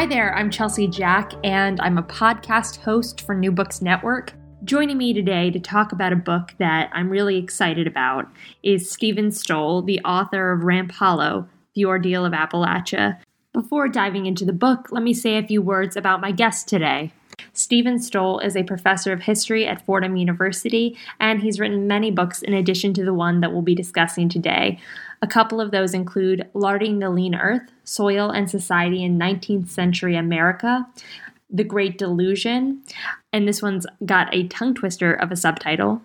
Hi there, I'm Chelsea Jack, and I'm a podcast host for New Books Network. Joining me today to talk about a book that I'm really excited about is Steven Stoll, the author of Ramp Hollow The Ordeal of Appalachia. Before diving into the book, let me say a few words about my guest today. Steven Stoll is a professor of history at Fordham University, and he's written many books in addition to the one that we'll be discussing today. A couple of those include Larding the Lean Earth Soil and Society in 19th Century America, The Great Delusion, and this one's got a tongue twister of a subtitle.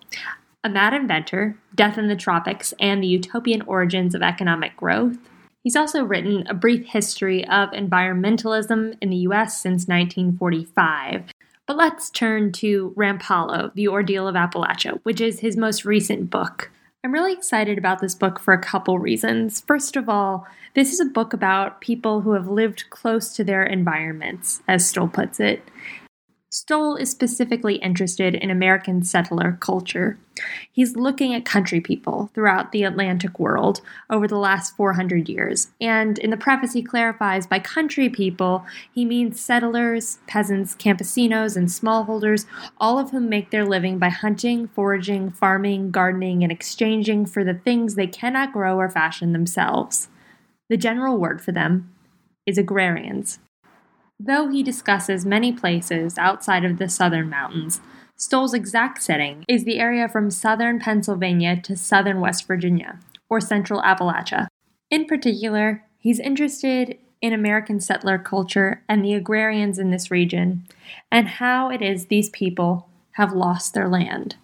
A Mad Inventor, Death in the Tropics, and the Utopian Origins of Economic Growth. He's also written a brief history of environmentalism in the US since 1945. But let's turn to Ramp Hollow, The Ordeal of Appalachia, which is his most recent book. I'm really excited about this book for a couple reasons. First of all, this is a book about people who have lived close to their environments, as Stoll puts it. Stoll is specifically interested in American settler culture. He's looking at country people throughout the Atlantic world over the last 400 years. And in the preface, he clarifies by country people, he means settlers, peasants, campesinos, and smallholders, all of whom make their living by hunting, foraging, farming, gardening, and exchanging for the things they cannot grow or fashion themselves. The general word for them is agrarians. Though he discusses many places outside of the southern mountains, Stoll's exact setting is the area from southern Pennsylvania to southern West Virginia, or central Appalachia. In particular, he's interested in American settler culture and the agrarians in this region, and how it is these people have lost their land.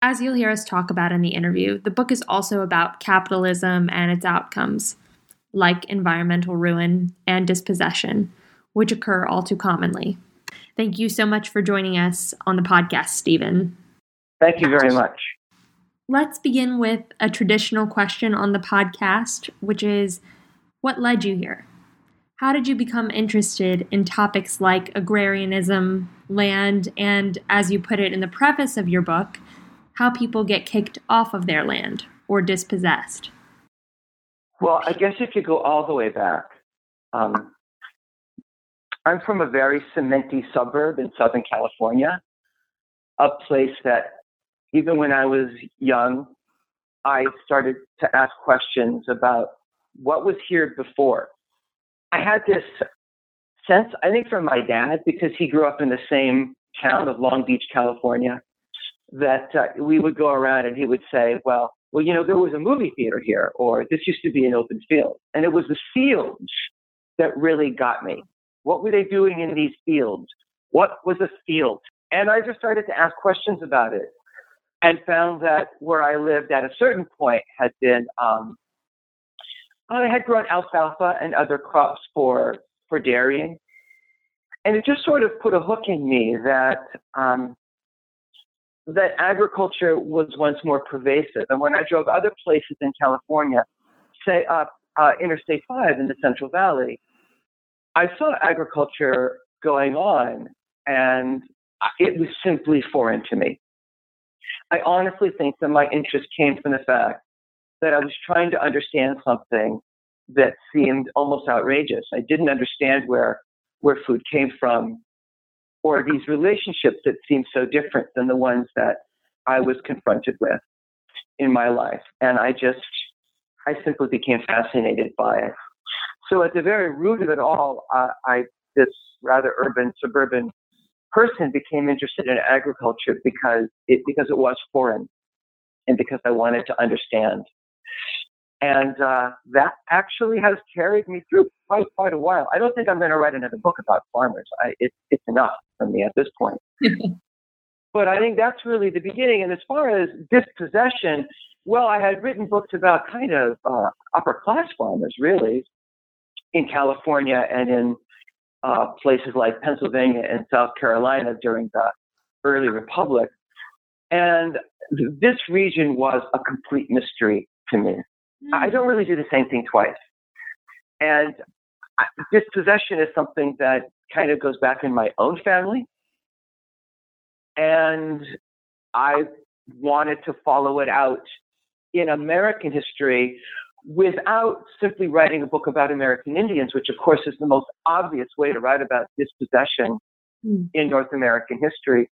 As you'll hear us talk about in the interview, the book is also about capitalism and its outcomes, like environmental ruin and dispossession which occur all too commonly. Thank you so much for joining us on the podcast, Steven. Thank you very much. Let's begin with a traditional question on the podcast, which is what led you here? How did you become interested in topics like agrarianism, land, and, as you put it in the preface of your book, how people get kicked off of their land or dispossessed? Well, I guess if you go all the way back, um, I'm from a very cementy suburb in Southern California, a place that even when I was young, I started to ask questions about what was here before. I had this sense, I think from my dad, because he grew up in the same town of Long Beach, California, that uh, we would go around and he would say, well, well, you know, there was a movie theater here, or this used to be an open field. And it was the fields that really got me. What were they doing in these fields? What was a field? And I just started to ask questions about it and found that where I lived at a certain point had been, um, I had grown alfalfa and other crops for, for dairying. And it just sort of put a hook in me that, um, that agriculture was once more pervasive. And when I drove other places in California, say up uh, Interstate 5 in the Central Valley, I saw agriculture going on, and it was simply foreign to me. I honestly think that my interest came from the fact that I was trying to understand something that seemed almost outrageous. I didn't understand where where food came from, or these relationships that seemed so different than the ones that I was confronted with in my life. And I just, I simply became fascinated by it. So at the very root of it all, uh, I this rather urban suburban person became interested in agriculture because it because it was foreign, and because I wanted to understand. And uh, that actually has carried me through quite quite a while. I don't think I'm going to write another book about farmers. I, it, it's enough for me at this point. But I think that's really the beginning. And as far as dispossession, well, I had written books about kind of uh, upper class farmers, really, in California and in uh, places like Pennsylvania and South Carolina during the early republic. And this region was a complete mystery to me. Mm. I don't really do the same thing twice. And dispossession is something that kind of goes back in my own family. And I wanted to follow it out in American history without simply writing a book about American Indians, which of course is the most obvious way to write about dispossession mm. in North American history.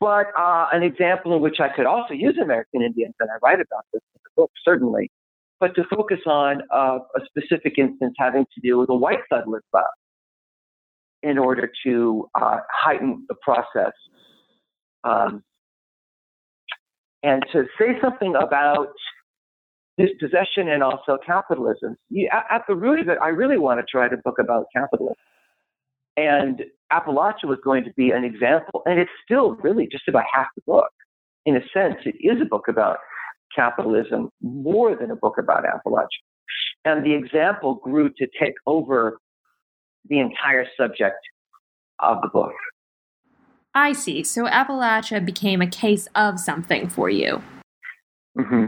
But uh, an example in which I could also use American Indians, and I write about this in the book, certainly, but to focus on uh, a specific instance having to do with a white settler class in order to uh, heighten the process. Um, and to say something about dispossession and also capitalism. at the root of it, I really want to write a book about capitalism. And Appalachia was going to be an example, and it's still really just about half the book. In a sense, it is a book about capitalism more than a book about Appalachia. And the example grew to take over the entire subject of the book. I see. So Appalachia became a case of something for you. Mm-hmm.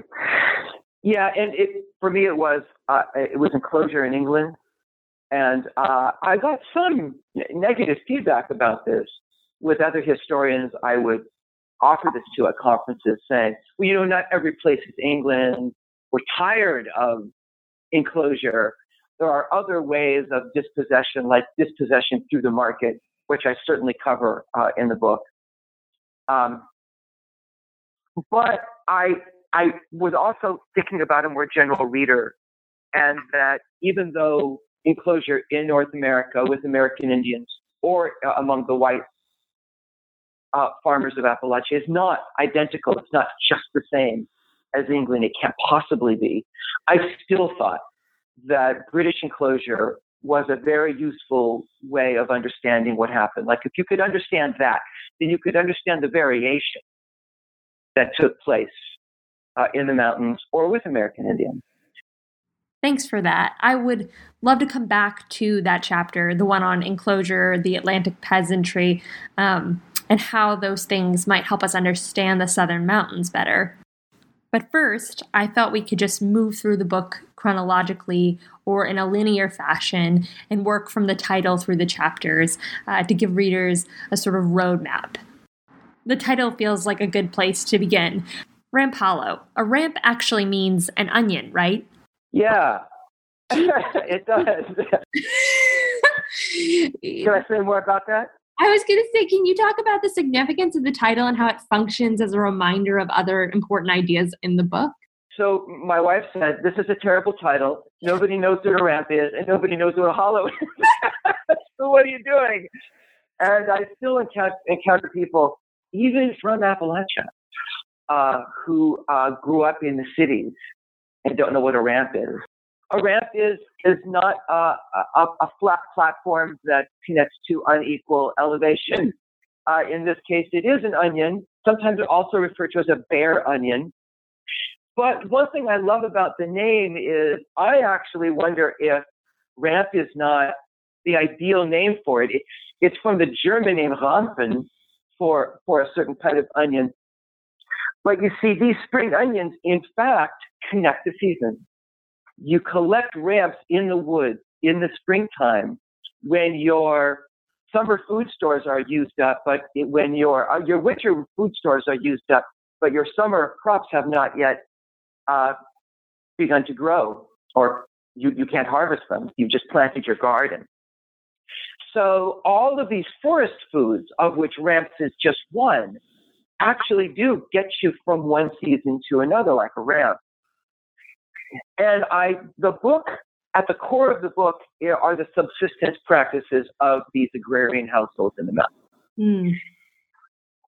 Yeah, and it, for me, it was uh, it was enclosure in England, and uh, I got some negative feedback about this with other historians. I would offer this to at conferences, saying, "Well, you know, not every place is England. We're tired of enclosure. There are other ways of dispossession, like dispossession through the market, which I certainly cover uh, in the book." Um, but I I was also thinking about a more general reader, and that even though enclosure in North America with American Indians or uh, among the white uh, farmers of Appalachia is not identical, it's not just the same as England, it can't possibly be. I still thought that British enclosure was a very useful way of understanding what happened. Like if you could understand that, then you could understand the variation that took place uh, in the mountains or with American Indians. Thanks for that. I would love to come back to that chapter, the one on enclosure, the Atlantic peasantry, um, and how those things might help us understand the Southern mountains better. But first, I thought we could just move through the book chronologically or in a linear fashion and work from the title through the chapters uh, to give readers a sort of roadmap. The title feels like a good place to begin, Ramp Hollow. A ramp actually means an onion, right? Yeah, it does. can I say more about that? I was going to say, can you talk about the significance of the title and how it functions as a reminder of other important ideas in the book? So my wife said, "This is a terrible title. Nobody knows what a ramp is, and nobody knows what a hollow is. so what are you doing?" And I still encounter, encounter people, even from Appalachia, uh, who uh, grew up in the cities and don't know what a ramp is. A ramp is is not uh, a, a, flat platform that connects to unequal elevation. Uh, in this case, it is an onion. Sometimes it's also referred to as a bare onion. But one thing I love about the name is I actually wonder if ramp is not the ideal name for it. It's, it's from the German name Rampen for, for a certain kind of onion. But you see, these spring onions, in fact, connect the seasons. You collect ramps in the woods in the springtime when your summer food stores are used up, but when your uh, your winter food stores are used up, but your summer crops have not yet uh, begun to grow, or you, you can't harvest them. You've just planted your garden. So all of these forest foods, of which ramps is just one, actually do get you from one season to another like a ramp. And I, the book, at the core of the book are the subsistence practices of these agrarian households in the mountains. Mm.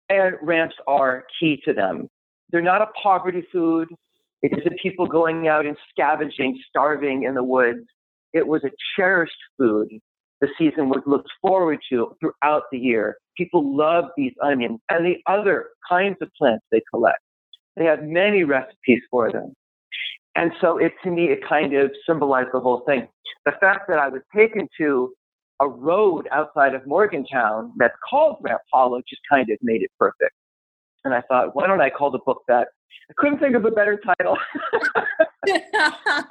And ramps are key to them. They're not a poverty food. It isn't people going out and scavenging, starving in the woods. It was a cherished food the season was looked forward to throughout the year People love these onions and the other kinds of plants they collect. They have many recipes for them. And so it to me, it kind of symbolized the whole thing. The fact that I was taken to a road outside of Morgantown that's called Ramp Hollow just kind of made it perfect. And I thought, why don't I call the book that? I couldn't think of a better title.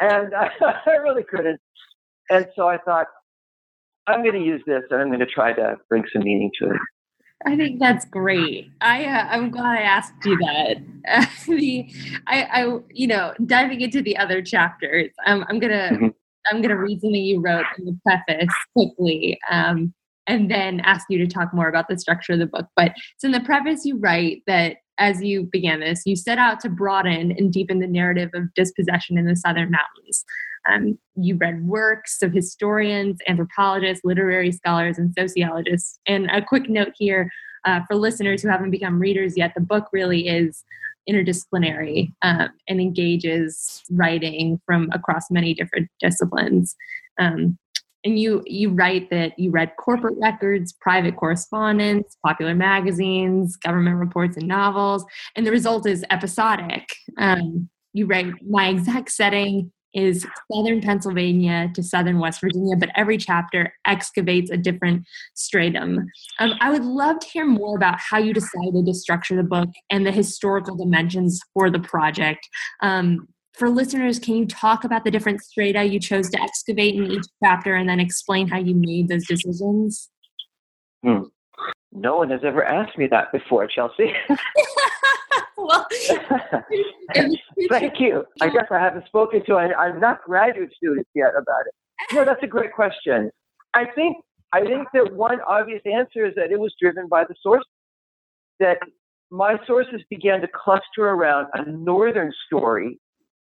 and I, I really couldn't. And so I thought, I'm going to use this and I'm going to try to bring some meaning to it. I think that's great. I uh, I'm glad I asked you that. Uh, the I I you know diving into the other chapters. Um, I'm gonna mm-hmm. I'm gonna read something you wrote in the preface quickly. Um, and then ask you to talk more about the structure of the book. But so in the preface, you write that as you began this, you set out to broaden and deepen the narrative of dispossession in the Southern Mountains. Um, you read works of historians, anthropologists, literary scholars, and sociologists. And a quick note here uh, for listeners who haven't become readers yet the book really is interdisciplinary um, and engages writing from across many different disciplines. Um, and you you write that you read corporate records private correspondence popular magazines government reports and novels and the result is episodic. Um, you write my exact setting is southern pennsylvania to southern west virginia but every chapter excavates a different stratum. Um, i would love to hear more about how you decided to structure the book and the historical dimensions for the project. Um, for listeners, can you talk about the different strata you chose to excavate in each chapter and then explain how you made those decisions? Hmm. No one has ever asked me that before, Chelsea. well, thank you. I guess I haven't spoken to I'm not graduate students yet about it. No, that's a great question. I think I think that one obvious answer is that it was driven by the source. That my sources began to cluster around a northern story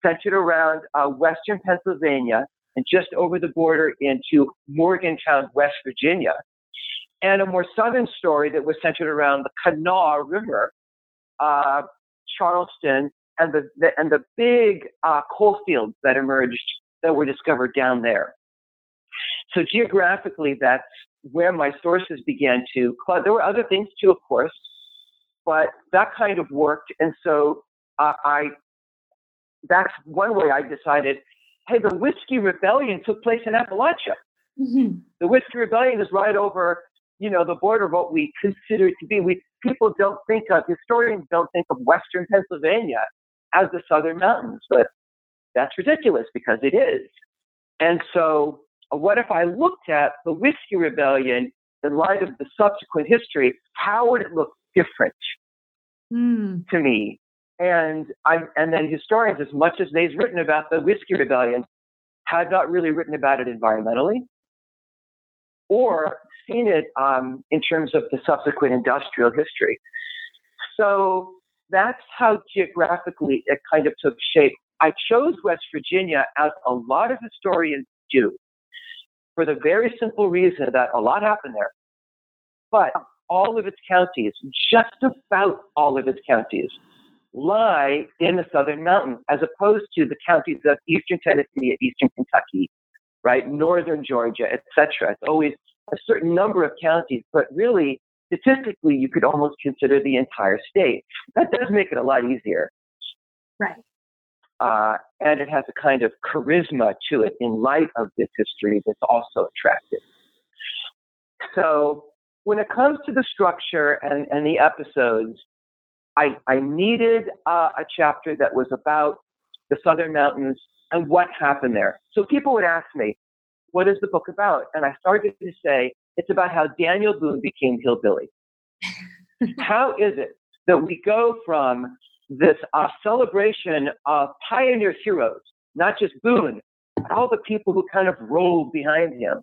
centered around uh, western Pennsylvania and just over the border into Morgantown, West Virginia, and a more southern story that was centered around the Kanawha River, uh, Charleston, and the, the, and the big uh, coal fields that emerged that were discovered down there. So geographically, that's where my sources began to. There were other things too, of course, but that kind of worked, and so uh, I that's one way I decided, hey, the Whiskey Rebellion took place in Appalachia. Mm-hmm. The Whiskey Rebellion is right over, you know, the border of what we consider it to be. We people don't think of historians don't think of Western Pennsylvania as the Southern Mountains, but that's ridiculous because it is. And so, uh, what if I looked at the Whiskey Rebellion in light of the subsequent history? How would it look different mm. to me and I'm, and then historians, as much as they've written about the Whiskey Rebellion, have not really written about it environmentally or seen it um, in terms of the subsequent industrial history. So that's how geographically it kind of took shape. I chose West Virginia as a lot of historians do for the very simple reason that a lot happened there. But all of its counties, just about all of its counties, lie in the southern mountains, as opposed to the counties of eastern Tennessee eastern Kentucky, right, northern Georgia, etc. It's always a certain number of counties, but really, statistically, you could almost consider the entire state. That does make it a lot easier. Right. Uh, and it has a kind of charisma to it in light of this history that's also attractive. So, when it comes to the structure and, and the episodes, I, I needed uh, a chapter that was about the Southern Mountains and what happened there. So people would ask me, what is the book about? And I started to say, it's about how Daniel Boone became hillbilly. how is it that we go from this uh, celebration of pioneer heroes, not just Boone, but all the people who kind of rolled behind him.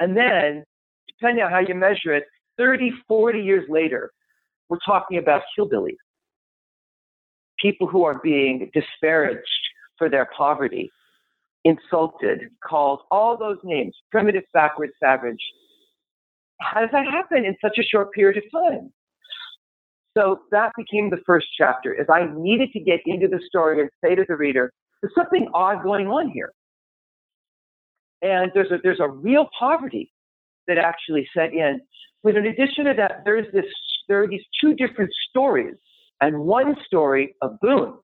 And then, depending on how you measure it, 30, 40 years later, we're talking about hillbillies, people who are being disparaged for their poverty, insulted, called all those names, primitive, backward, savage. How does that happen in such a short period of time? So that became the first chapter, is I needed to get into the story and say to the reader, there's something odd going on here. And there's a, there's a real poverty that actually set in. But in addition to that, there's this, there are these two different stories. And one story of Boone,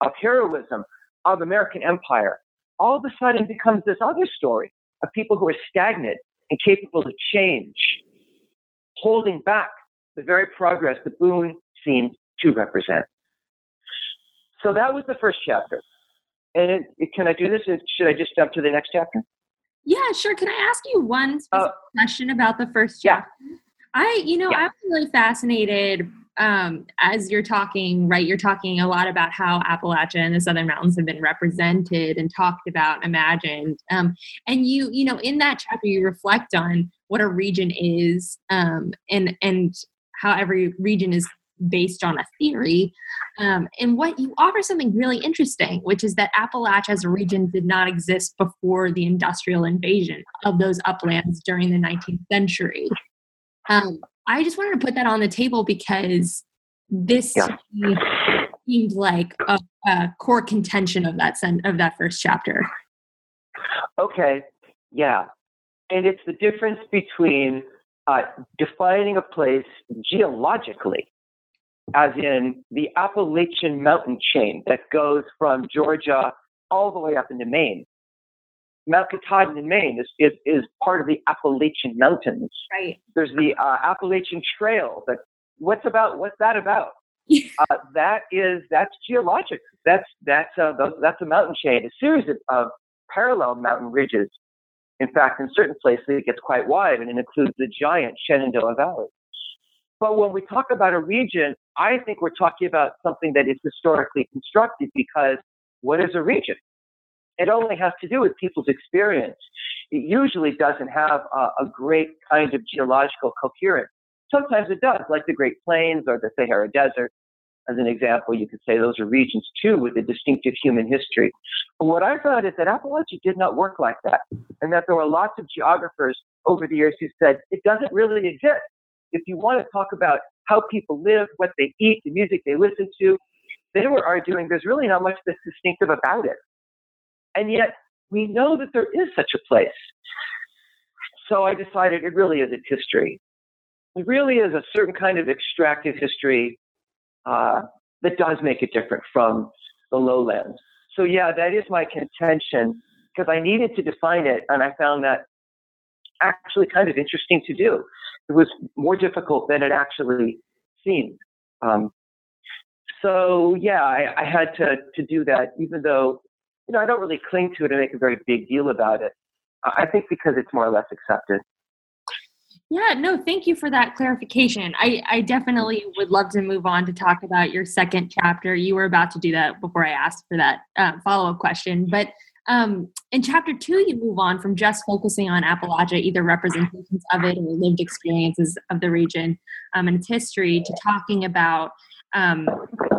of heroism, of American empire, all of a sudden becomes this other story of people who are stagnant and capable of change, holding back the very progress that Boone seemed to represent. So that was the first chapter. And it, it, can I do this? Should I just jump to the next chapter? Yeah, sure. Can I ask you one uh, question about the first chapter? Yeah. I, you know, yeah. I'm really fascinated um, as you're talking, right? You're talking a lot about how Appalachia and the Southern Mountains have been represented and talked about, imagined. Um, and you, you know, in that chapter, you reflect on what a region is um, and and how every region is based on a theory. Um, and what you offer something really interesting, which is that Appalachia as a region did not exist before the industrial invasion of those uplands during the 19th century. Um, I just wanted to put that on the table because this yeah. seemed like a, a, core contention of that sen- of that first chapter. Okay, yeah, and it's the difference between uh, defining a place geologically, as in the Appalachian mountain chain that goes from Georgia all the way up into Maine, Mount Katahdin in Maine is, is, is part of the Appalachian Mountains. Right. There's the uh, Appalachian Trail. That what's about? What's that about? uh, that is that's geologic. That's that's uh, that's a mountain chain, a series of, of parallel mountain ridges. In fact, in certain places it gets quite wide, and it includes the giant Shenandoah Valley. But when we talk about a region, I think we're talking about something that is historically constructed because what is a region? It only has to do with people's experience. It usually doesn't have a, a great kind of geological coherence. Sometimes it does, like the Great Plains or the Sahara Desert. As an example, you could say those are regions too with a distinctive human history. But what I found is that Appalachia did not work like that, and that there were lots of geographers over the years who said it doesn't really exist. If you want to talk about how people live, what they eat, the music they listen to, they were arguing there's really not much that's distinctive about it. And yet we know that there is such a place. So I decided it really is its history. It really is a certain kind of extractive history uh, that does make it different from the lowlands. So yeah, that is my contention because I needed to define it, and I found that actually kind of interesting to do. It was more difficult than it actually seemed. Um, so yeah, I, I, had to to do that, even though you know, I don't really cling to it and make a very big deal about it. I think because it's more or less accepted. Yeah, no, thank you for that clarification. I, I definitely would love to move on to talk about your second chapter. You were about to do that before I asked for that uh, follow up question. But um, in chapter two, you move on from just focusing on Appalachia, either representations of it or lived experiences of the region um, and its history, to talking about um,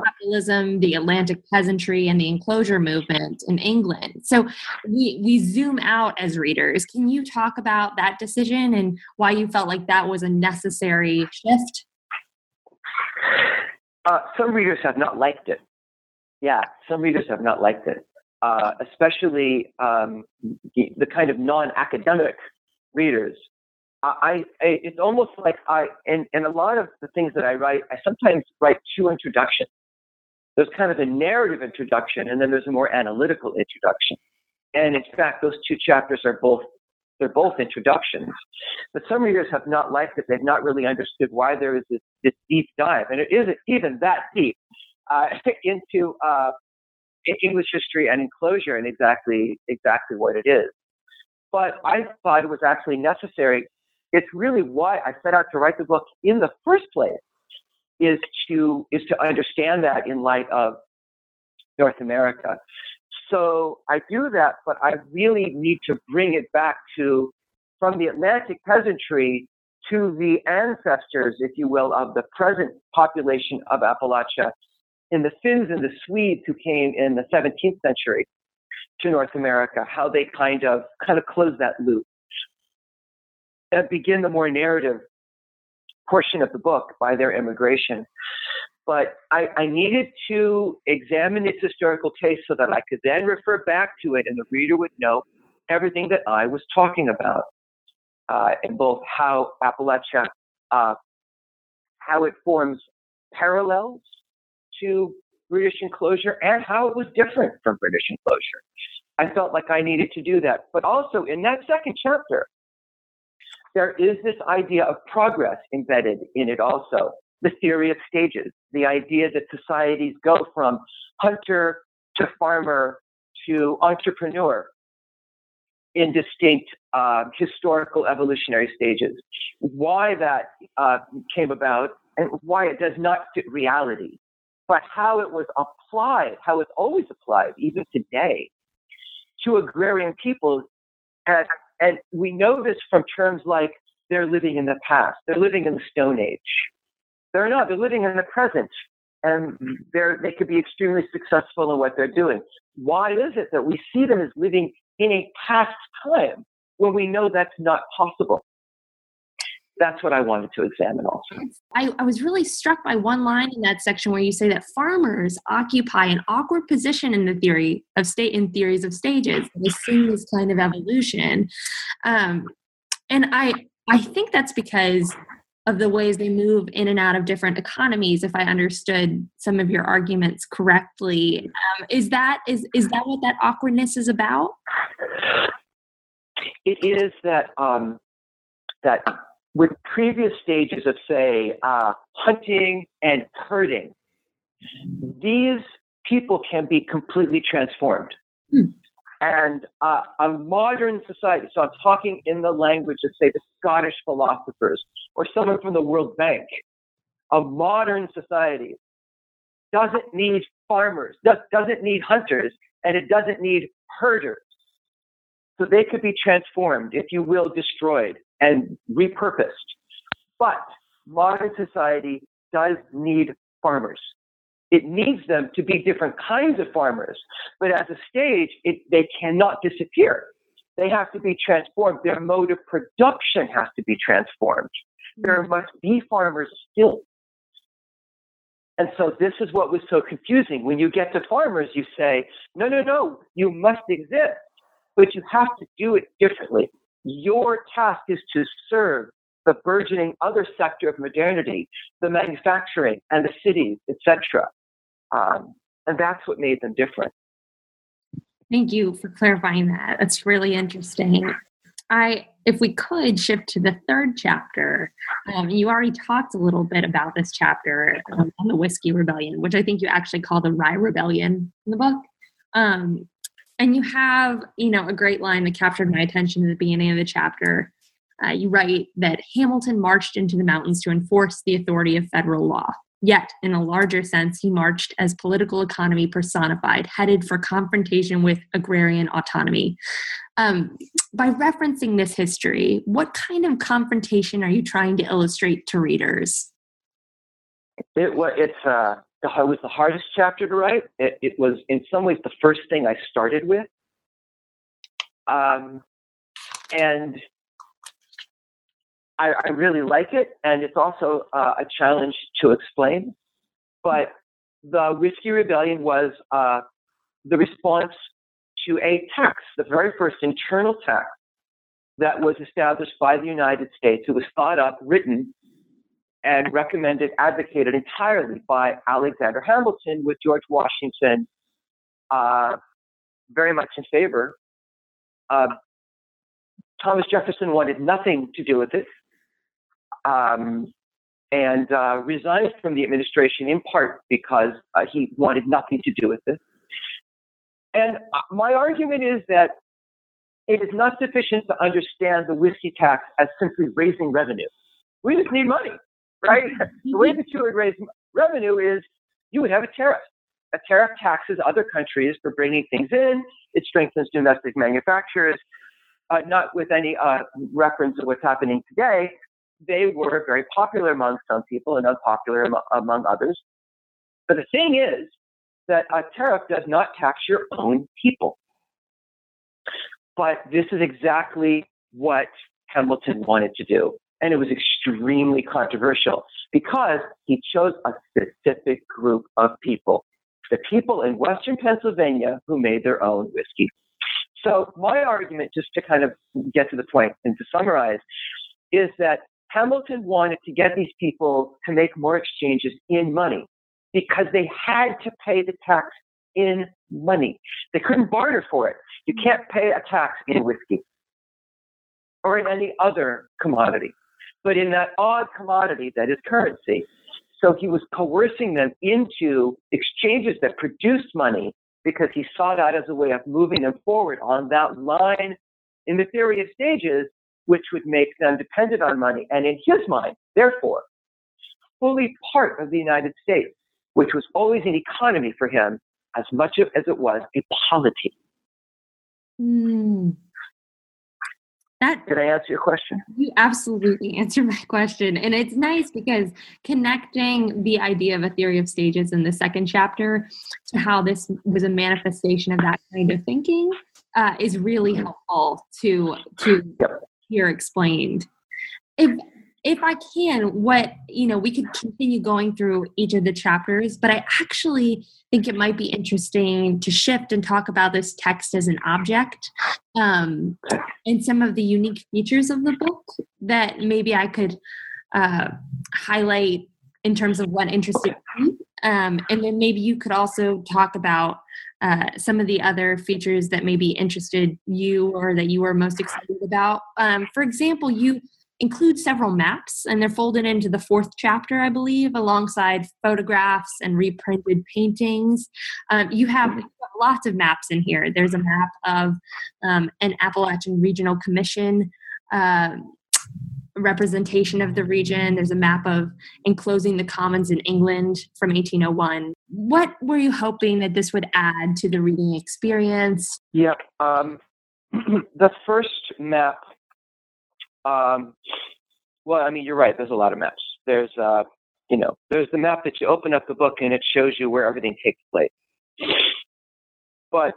capitalism, the Atlantic peasantry, and the enclosure movement in England. So we we zoom out as readers. Can you talk about that decision and why you felt like that was a necessary shift? Uh, some readers have not liked it. Yeah, some readers have not liked it, uh, especially um, the, the kind of non-academic readers I, I, it's almost like I, and, and a lot of the things that I write, I sometimes write two introductions. There's kind of a narrative introduction, and then there's a more analytical introduction. And in fact, those two chapters are both they're both introductions. But some readers have not liked it. They've not really understood why there is this, this deep dive, and it isn't even that deep uh, into uh, English history and enclosure and exactly exactly what it is. But I thought it was actually necessary. It's really why I set out to write the book in the first place is to is to understand that in light of North America. So I do that, but I really need to bring it back to from the Atlantic peasantry to the ancestors, if you will, of the present population of Appalachia, in the Finns and the Swedes who came in the 17th century to North America, how they kind of kind of close that loop and begin the more narrative portion of the book by their immigration. But I, I, needed to examine its historical taste so that I could then refer back to it and the reader would know everything that I was talking about. uh, in both how Appalachia, uh, how it forms parallels to British enclosure and how it was different from British enclosure. I felt like I needed to do that. But also in that second chapter, there is this idea of progress embedded in it also. The theory of stages, the idea that societies go from hunter to farmer to entrepreneur in distinct uh, historical evolutionary stages. Why that uh, came about and why it does not fit reality, but how it was applied, how it's always applied, even today, to agrarian peoples. And, and we know this from terms like they're living in the past, they're living in the Stone Age. They're not, they're living in the present. And they're, they could be extremely successful in what they're doing. Why is it that we see them as living in a past time when we know that's not possible? That's what I wanted to examine also. I, I, was really struck by one line in that section where you say that farmers occupy an awkward position in the theory of state in theories of stages. They see this kind of evolution. Um, and I I think that's because of the ways they move in and out of different economies if i understood some of your arguments correctly um, is that is is that what that awkwardness is about it is that um, that with previous stages of, say, uh, hunting and herding, these people can be completely transformed. Hmm. And uh, a modern society, so I'm talking in the language of, say, the Scottish philosophers or someone from the World Bank, a modern society doesn't need farmers, doesn't need hunters, and it doesn't need herders. So they could be transformed, if you will, destroyed and repurposed. But modern society does need farmers. It needs them to be different kinds of farmers. But as a stage, it, they cannot disappear. They have to be transformed. Their mode of production has to be transformed. There mm-hmm. must be farmers still. And so this is what was so confusing. When you get to farmers, you say, no, no, no, you must exist, but you have to do it differently. Your task is to serve the burgeoning other sector of modernity, the manufacturing and the cities, etc. Um, and that's what made them different. Thank you for clarifying that. That's really interesting. I, if we could shift to the third chapter, um, you already talked a little bit about this chapter um, on the Whiskey Rebellion, which I think you actually call the Rye Rebellion in the book. Um, and you have you know a great line that captured my attention at the beginning of the chapter. Uh, you write that hamilton marched into the mountains to enforce the authority of federal law. Yet in a larger sense he marched as political economy personified headed for confrontation with agrarian autonomy. Um, by referencing this history what kind of confrontation are you trying to illustrate to readers? It, it's uh, it was the hardest chapter to write. It, it, was, in some ways, the first thing I started with. Um, and I, I, really like it, and it's also uh, a challenge to explain. But the Whiskey Rebellion was uh, the response to a tax, the very first internal tax that was established by the United States. It was thought up, written and recommended, advocated entirely by Alexander Hamilton, with George Washington uh, very much in favor. Uh, Thomas Jefferson wanted nothing to do with it um, and uh, resigned from the administration in part because uh, he wanted nothing to do with it. And uh, my argument is that it is not sufficient to understand the whiskey tax as simply raising revenue. We just need money right? the way that you would raise revenue is you would have a tariff. A tariff taxes other countries for bringing things in. It strengthens domestic manufacturers. Uh, not with any uh, reference to what's happening today, they were very popular among some people and unpopular am- among others. But the thing is that a tariff does not tax your own people. But this is exactly what Hamilton wanted to do and it was extremely controversial because he chose a specific group of people the people in Western Pennsylvania who made their own whiskey. So my argument, just to kind of get to the point and to summarize, is that Hamilton wanted to get these people to make more exchanges in money because they had to pay the tax in money. They couldn't barter for it. You can't pay a tax in whiskey or in any other commodity, but in that odd commodity that is currency. So he was coercing them into exchanges that produced money because he saw that as a way of moving them forward on that line in the theory of stages, which would make them dependent on money. And in his mind, therefore, fully part of the United States, which was always an economy for him as much as it was a polity. Mm. That did I answer your question? You absolutely answered my question. And it's nice because connecting the idea of a theory of stages in the second chapter to how this was a manifestation of that kind of thinking uh, is really helpful to to yep. hear explained. If if I can, what, you know, we could continue going through each of the chapters, but I actually think it might be interesting to shift and talk about this text as an object um, and some of the unique features of the book that maybe I could uh, highlight in terms of what interested me. Um, and then maybe you could also talk about uh, some of the other features that maybe interested you or that you were most excited about. Um, for example, you include several maps and they're folded into the fourth chapter i believe alongside photographs and reprinted paintings. Um, you, have, have, lots of maps in here. There's a map of um, an appalachian regional commission uh, representation of the region. There's a map of enclosing the commons in england from 1801 what were you hoping that this would add to the reading experience? Yeah um, the first map um, well, I mean, you're right. There's a lot of maps. There's, uh, you know, there's the map that you open up the book and it shows you where everything takes place. But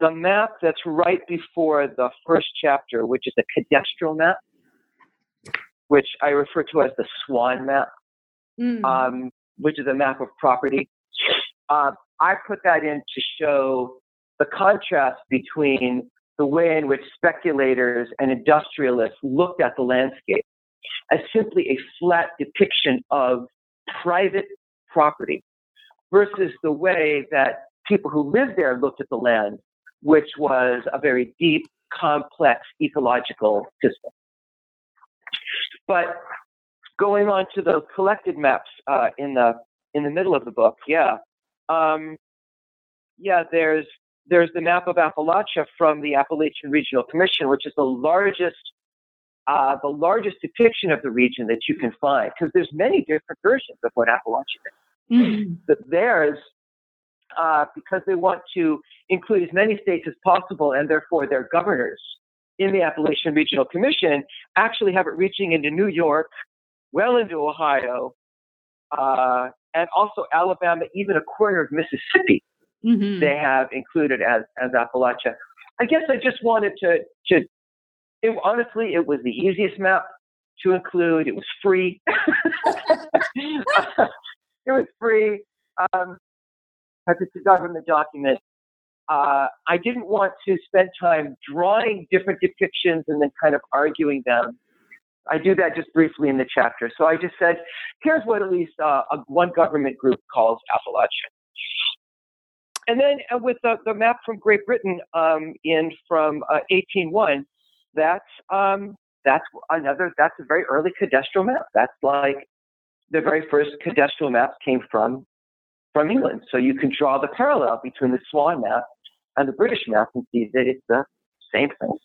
the map that's right before the first chapter, which is a cadastral map, which I refer to as the Swan map, mm. um, which is a map of property. Uh, I put that in to show the contrast between the way in which speculators and industrialists looked at the landscape as simply a flat depiction of private property versus the way that people who lived there looked at the land, which was a very deep, complex ecological system. But going on to the collected maps uh, in the in the middle of the book, yeah, um, yeah, there's there's the map of Appalachia from the Appalachian Regional Commission, which is the largest uh, the largest depiction of the region that you can find, because there's many different versions of what Appalachia is. Mm-hmm. But theirs, uh, because they want to include as many states as possible, and therefore their governors in the Appalachian Regional Commission actually have it reaching into New York, well into Ohio, uh, and also Alabama, even a corner of Mississippi mm-hmm. they have included as, as Appalachia. I guess I just wanted to, to it, honestly, it was the easiest map to include. It was free. it was free. Um, it's a government document. Uh, I didn't want to spend time drawing different depictions and then kind of arguing them. I do that just briefly in the chapter. So I just said, here's what at least uh, a, one government group calls Appalachia and then uh, with the, the, map from Great Britain um, in from uh, 1801, that's um, that's another that's a very early cadastral map. That's like the very first cadastral maps came from from England. So you can draw the parallel between the Swan map and the British map and see that it's the same thing.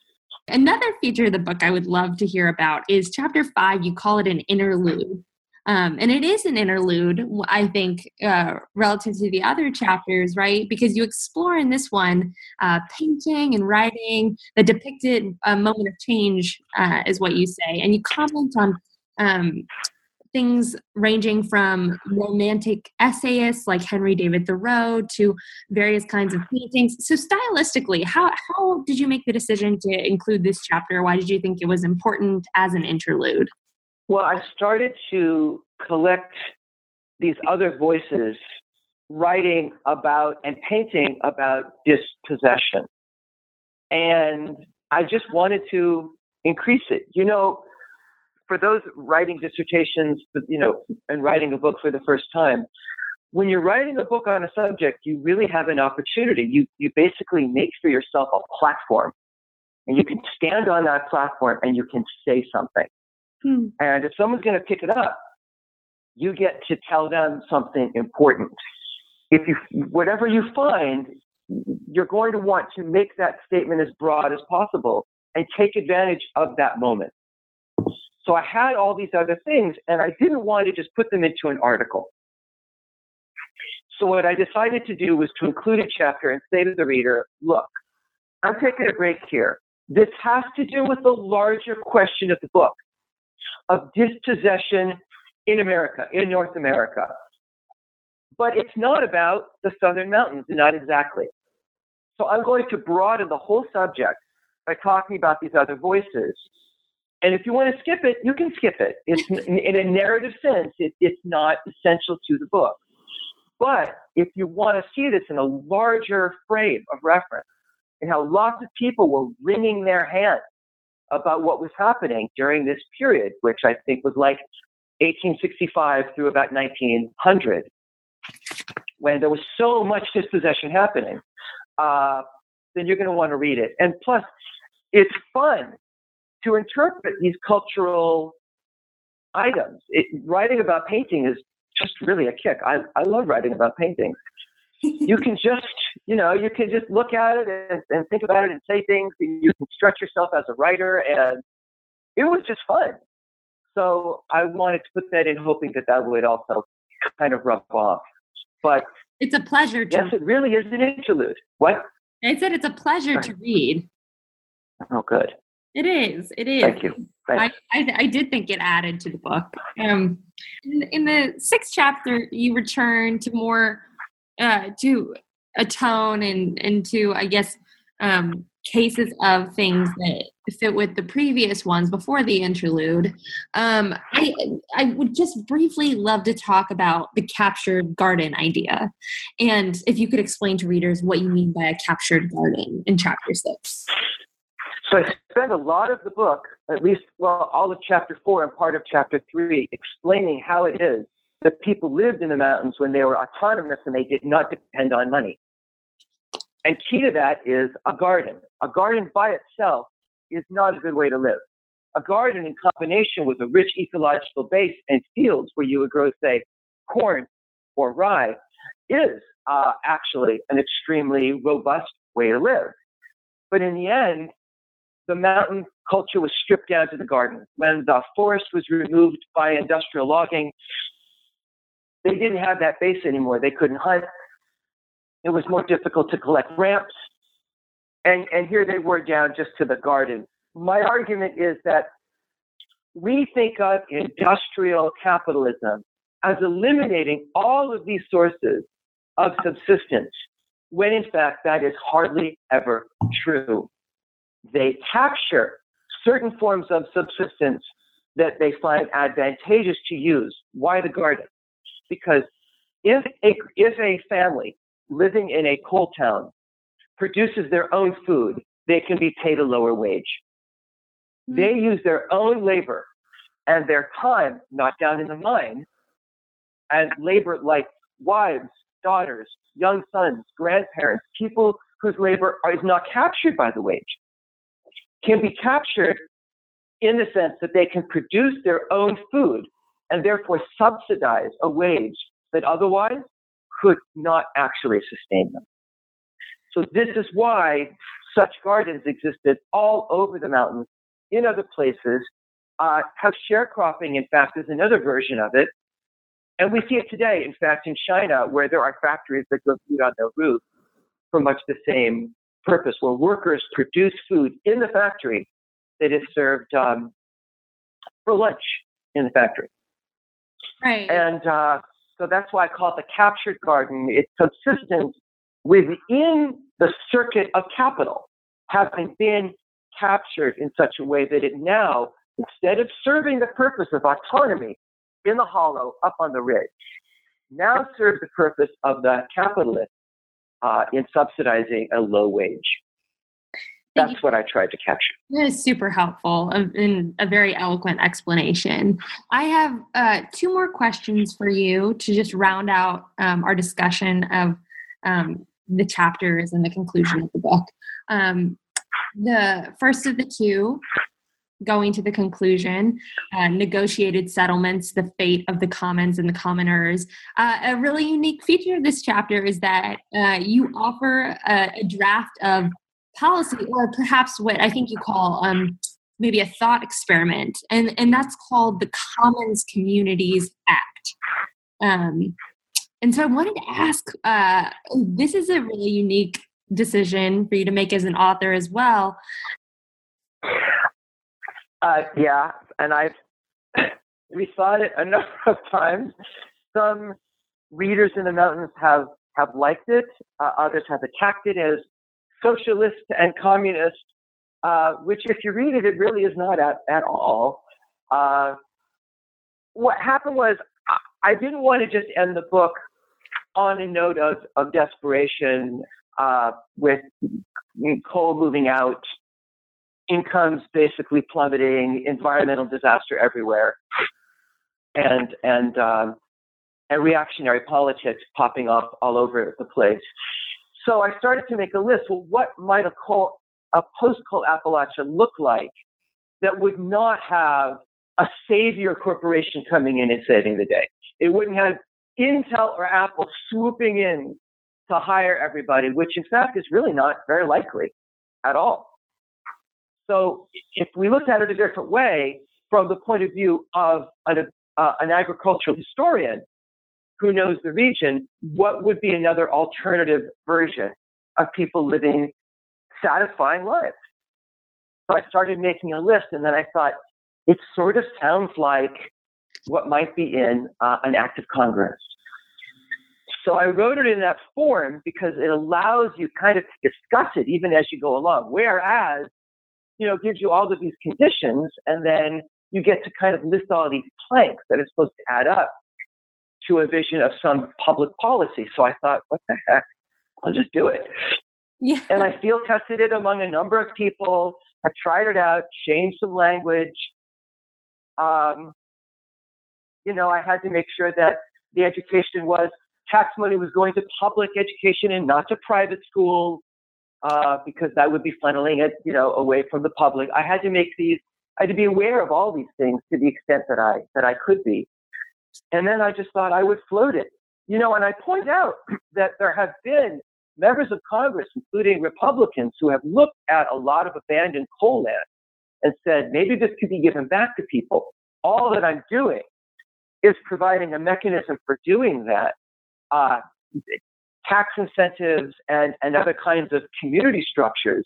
Another feature of the book I would love to hear about is chapter five. You call it an interlude. Um, and it is an interlude, I think, uh, relative to the other chapters, right? Because you explore in this one uh, painting and writing, the depicted uh, moment of change, uh, is what you say. And you comment on um, things ranging from romantic essayists like Henry David Thoreau to various kinds of paintings. So, stylistically, how, how did you make the decision to include this chapter? Why did you think it was important as an interlude? Well, I started to collect these other voices writing about and painting about dispossession. And I just wanted to increase it. You know, for those writing dissertations, you know, and writing a book for the first time, when you're writing a book on a subject, you really have an opportunity. You, you basically make for yourself a platform and you can stand on that platform and you can say something. Hmm. And if someone's going to pick it up, you get to tell them something important. If you, whatever you find, you're going to want to make that statement as broad as possible and take advantage of that moment. So I had all these other things and I didn't want to just put them into an article. So what I decided to do was to include a chapter and say to the reader, look, I'm taking a break here. This has to do with the larger question of the book of dispossession in America, in North America. But it's not about the Southern Mountains, not exactly. So I'm going to broaden the whole subject by talking about these other voices. And if you want to skip it, you can skip it. It's in a narrative sense, it, it's not essential to the book. But if you want to see this in a larger frame of reference, and how lots of people were wringing their hands about what was happening during this period, which I think was like 1865 through about 1900, when there was so much dispossession happening, uh, then you're going to want to read it. And plus, it's fun to interpret these cultural items. It, writing about painting is just really a kick. I, I love writing about paintings. You can just, you know, you can just look at it and, and think about it and say things. And you can stretch yourself as a writer, and it was just fun. So I wanted to put that in, hoping that that would also kind of rub off. But it's a pleasure. To yes, it really is an interlude. What? I said it's a pleasure to read. Oh, good. It is. It is. Thank you. I, I, I, did think it added to the book. Um, in, in the sixth chapter, you return to more uh, to atone and and to I guess um, cases of things that fit with the previous ones before the interlude. Um, I I would just briefly love to talk about the captured garden idea, and if you could explain to readers what you mean by a captured garden in chapter six. So I spend a lot of the book, at least well, all of chapter four and part of chapter three, explaining how it is that people lived in the mountains when they were autonomous and they did not depend on money. And key to that is a garden. A garden by itself is not a good way to live. A garden in combination with a rich ecological base and fields where you would grow, say, corn or rye is uh, actually an extremely robust way to live. But in the end, the mountain culture was stripped down to the garden. When the forest was removed by industrial logging, they didn't have that base anymore. They couldn't hunt. It was more difficult to collect ramps. And, and here they were down just to the garden. My argument is that we think of industrial capitalism as eliminating all of these sources of subsistence, when in fact that is hardly ever true. They capture certain forms of subsistence that they find advantageous to use. Why the garden? Because if a, if a family living in a coal town produces their own food, they can be paid a lower wage. Mm-hmm. They use their own labor and their time, not down in the mine, and labor like wives, daughters, young sons, grandparents, people whose labor is not captured by the wage, can be captured in the sense that they can produce their own food and therefore subsidize a wage that otherwise could not actually sustain them. So this is why such gardens existed all over the mountains in other places. Uh, how sharecropping, in fact, is another version of it. And we see it today, in fact, in China, where there are factories that grow food on their roof for much the same purpose, where workers produce food in the factory that is served um, for lunch in the factory. Right. And uh, so that's why I call it the captured garden. It's subsistence within the circuit of capital, having been captured in such a way that it now, instead of serving the purpose of autonomy in the hollow up on the ridge, now serves the purpose of the capitalist uh, in subsidizing a low wage. That's what I tried to capture. That is super helpful and a very eloquent explanation. I have uh, two more questions for you to just round out um, our discussion of um, the chapters and the conclusion of the book. Um, the first of the two going to the conclusion, uh, negotiated settlements, the fate of the commons and the commoners. Uh, a really unique feature of this chapter is that uh, you offer a, a, draft of policy, or perhaps what I think you call um, maybe a thought experiment, and, and that's called the Commons Communities Act. Um, and so I wanted to ask uh, this is a really unique decision for you to make as an author as well. Uh, yeah, and I've rethought it a number of times. Some readers in the mountains have have liked it. Uh, others have attacked it as socialist and communist, uh, which, if you read it, it really is not at at all. Uh, what happened was I didn't want to just end the book on a note of, of desperation uh, with coal moving out incomes basically plummeting, environmental disaster everywhere, and and um, and reactionary politics popping up all over the place. So I started to make a list. Well, what might a a post-coal Appalachia look like that would not have a savior corporation coming in and saving the day? It wouldn't have Intel or Apple swooping in to hire everybody, which in fact is really not very likely at all. So if we looked at it a different way, from the point of view of an, uh, an agricultural historian who knows the region, what would be another alternative version of people living satisfying lives? So I started making a list, and then I thought, it sort of sounds like what might be in uh, an act of Congress. So I wrote it in that form because it allows you kind of to discuss it even as you go along. Whereas you know, gives you all of these conditions, and then you get to kind of list all these planks that are supposed to add up to a vision of some public policy. So I thought, what the heck? I'll just do it. Yeah. And I field tested it among a number of people. I tried it out, changed some language. Um, you know, I had to make sure that the education was tax money was going to public education and not to private schools uh, because that would be funneling it, you know, away from the public. I had to make these. I had to be aware of all these things to the extent that I that I could be. And then I just thought I would float it, you know. And I point out that there have been members of Congress, including Republicans, who have looked at a lot of abandoned coal land and said maybe this could be given back to people. All that I'm doing is providing a mechanism for doing that. Uh, tax incentives and, and other kinds of community structures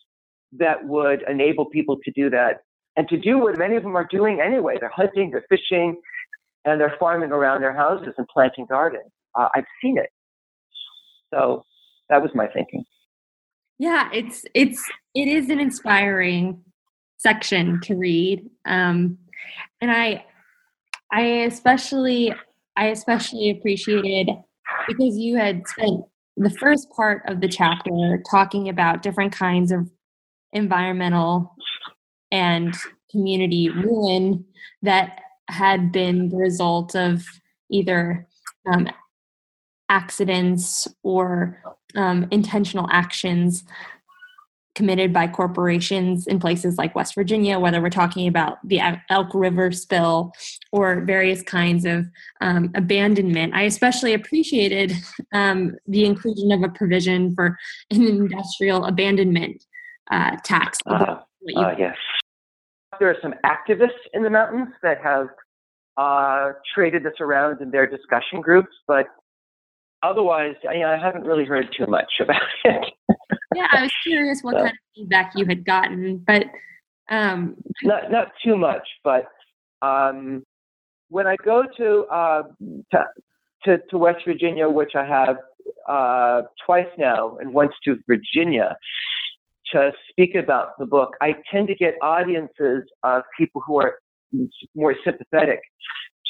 that would enable people to do that and to do what many of them are doing anyway. They're hunting, they're fishing, and they're farming around their houses and planting gardens. Uh, I've seen it. So that was my thinking. Yeah, it's it's it is an inspiring section to read, um, and I I especially I especially appreciated because you had spent the first part of the chapter talking about different kinds of environmental and community ruin that had been the result of either um, accidents or um, intentional actions committed by corporations in places like West Virginia, whether we're talking about the Elk River spill or various kinds of um, abandonment. I especially appreciated um, the inclusion of a provision for an industrial abandonment uh, tax. Uh, uh, yes. There are some activists in the mountains that have uh, traded this around in their discussion groups, but otherwise, I, I haven't really heard too much about it yeah, I was curious what so, kind of feedback you had gotten, but um, not not too much. But um, when I go to, uh, to, to to West Virginia, which I have uh, twice now, and once to Virginia to speak about the book, I tend to get audiences of people who are more sympathetic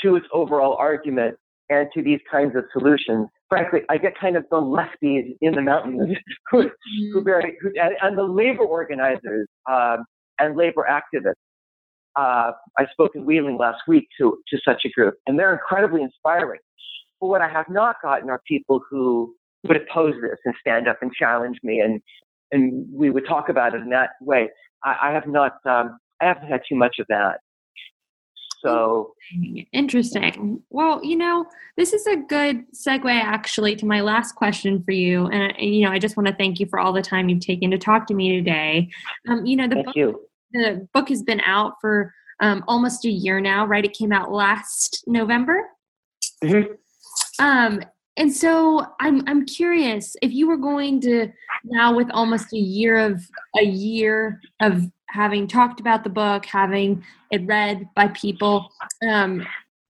to its overall argument and to these kinds of solutions. Frankly, I get kind of the lefties in the mountains who, who mm-hmm. very, who, and, and, the labor organizers um, and labor activists. Uh, I spoke in Wheeling last week to, to such a group, and they're incredibly inspiring. But what I have not gotten are people who would oppose this and stand up and challenge me, and and we would talk about it in that way. I, I have not, um, I haven't had too much of that. So interesting. Well, you know, this is a good segue actually to my last question for you. And, and you know, I just want to thank you for all the time you've taken to talk to me today. Um, you know, the thank book, you. the book has been out for um, almost a year now, right? It came out last November. Mm-hmm. Um, and so I'm I'm curious if you were going to now with almost a year of a year of having talked about the book, having it read by people, um,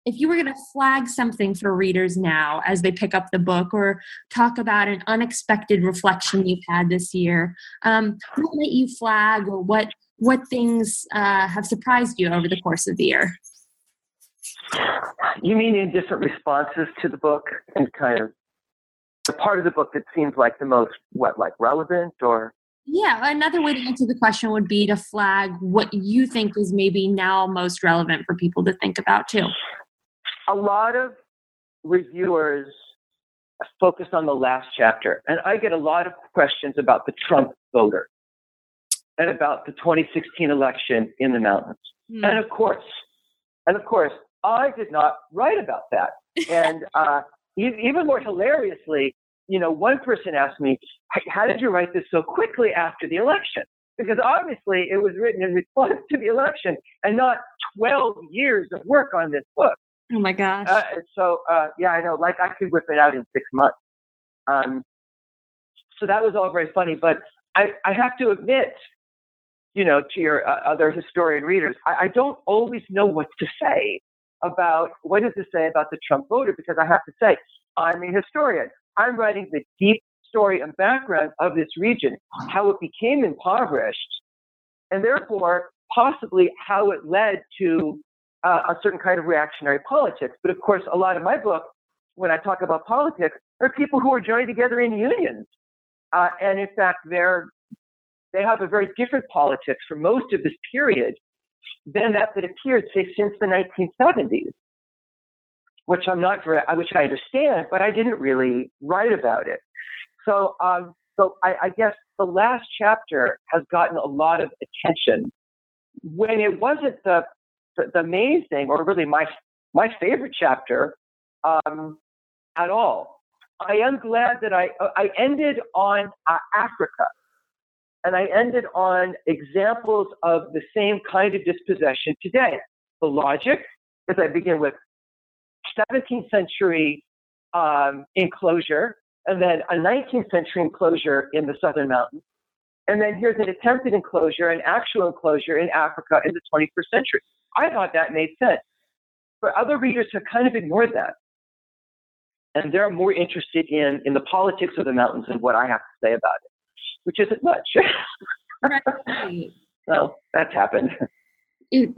if you were going to flag something for readers now as they pick up the book or talk about an unexpected reflection you've had this year, um, what might you flag or what what things uh, have surprised you over the course of the year? You mean in different responses to the book and kind of the part of the book that seems like the most what like relevant or yeah, another way to answer the question would be to flag what you think is maybe now most relevant for people to think about too. A lot of reviewers focus on the last chapter, and I get a lot of questions about the Trump voter and about the 2016 election in the mountains. Mm. And of course, and of course, I did not write about that. and uh, even more hilariously, you know, one person asked me, how did you write this so quickly after the election? Because obviously it was written in response to the election and not 12 years of work on this book. Oh my gosh. Uh, so, uh, yeah, I know, like I could whip it out in six months. Um, so that was all very funny, but I, I have to admit, you know, to your uh, other historian readers, I, I don't always know what to say about what does it say about the Trump voter because I have to say I'm a historian. I'm writing the deep story and background of this region, how it became impoverished, and therefore possibly how it led to uh, a certain kind of reactionary politics. But of course, a lot of my book, when I talk about politics, are people who are joined together in unions, uh, and in fact, they're they have a very different politics for most of this period than that that appeared, say, since the 1970s which I'm not which I understand, but I didn't really write about it. So, um, so I, I guess the last chapter has gotten a lot of attention when it wasn't the, the, the thing or really my my favorite chapter um, at all. I am glad that I I ended on uh, Africa, and I ended on examples of the same kind of dispossession today. The logic, as I begin with 17th century um, enclosure, and then a 19th century enclosure in the southern mountains. And then here's an attempted enclosure, an actual enclosure in Africa in the 21st century. I thought that made sense. But other readers have kind of ignored that. And they're more interested in, in the politics of the mountains and what I have to say about it, which isn't much. right. so that's happened. It,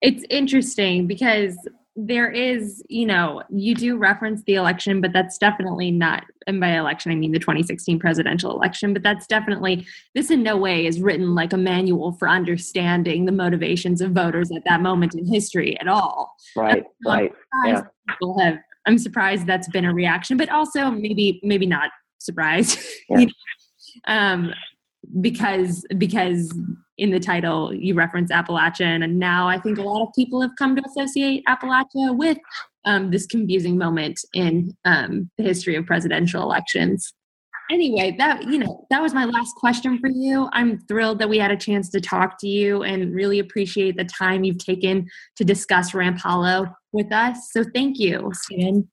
it's interesting because there is, you know, you do reference the election, but that's definitely not, and by election, I mean the 2016 presidential election, but that's definitely, this in no way is written like a manual for understanding the motivations of voters at that moment in history at all. Right, right. Yeah. People have, I'm surprised that's been a reaction, but also maybe, maybe not surprised. Yeah. you know? Um, because because in the title you reference Appalachian, and now I think a lot of people have come to associate Appalachia with um, this confusing moment in um, the history of presidential elections. Anyway, that you know that was my last question for you. I'm thrilled that we had a chance to talk to you, and really appreciate the time you've taken to discuss Ramp Hollow with us. So thank you, Steven.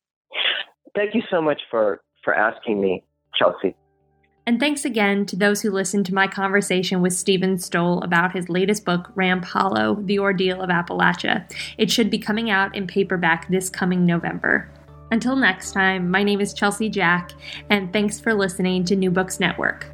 Thank you so much for for asking me, Chelsea. And thanks again to those who listened to my conversation with Steven Stoll about his latest book, Ramp Hollow The Ordeal of Appalachia. It should be coming out in paperback this coming November. Until next time, my name is Chelsea Jack, and thanks for listening to New Books Network.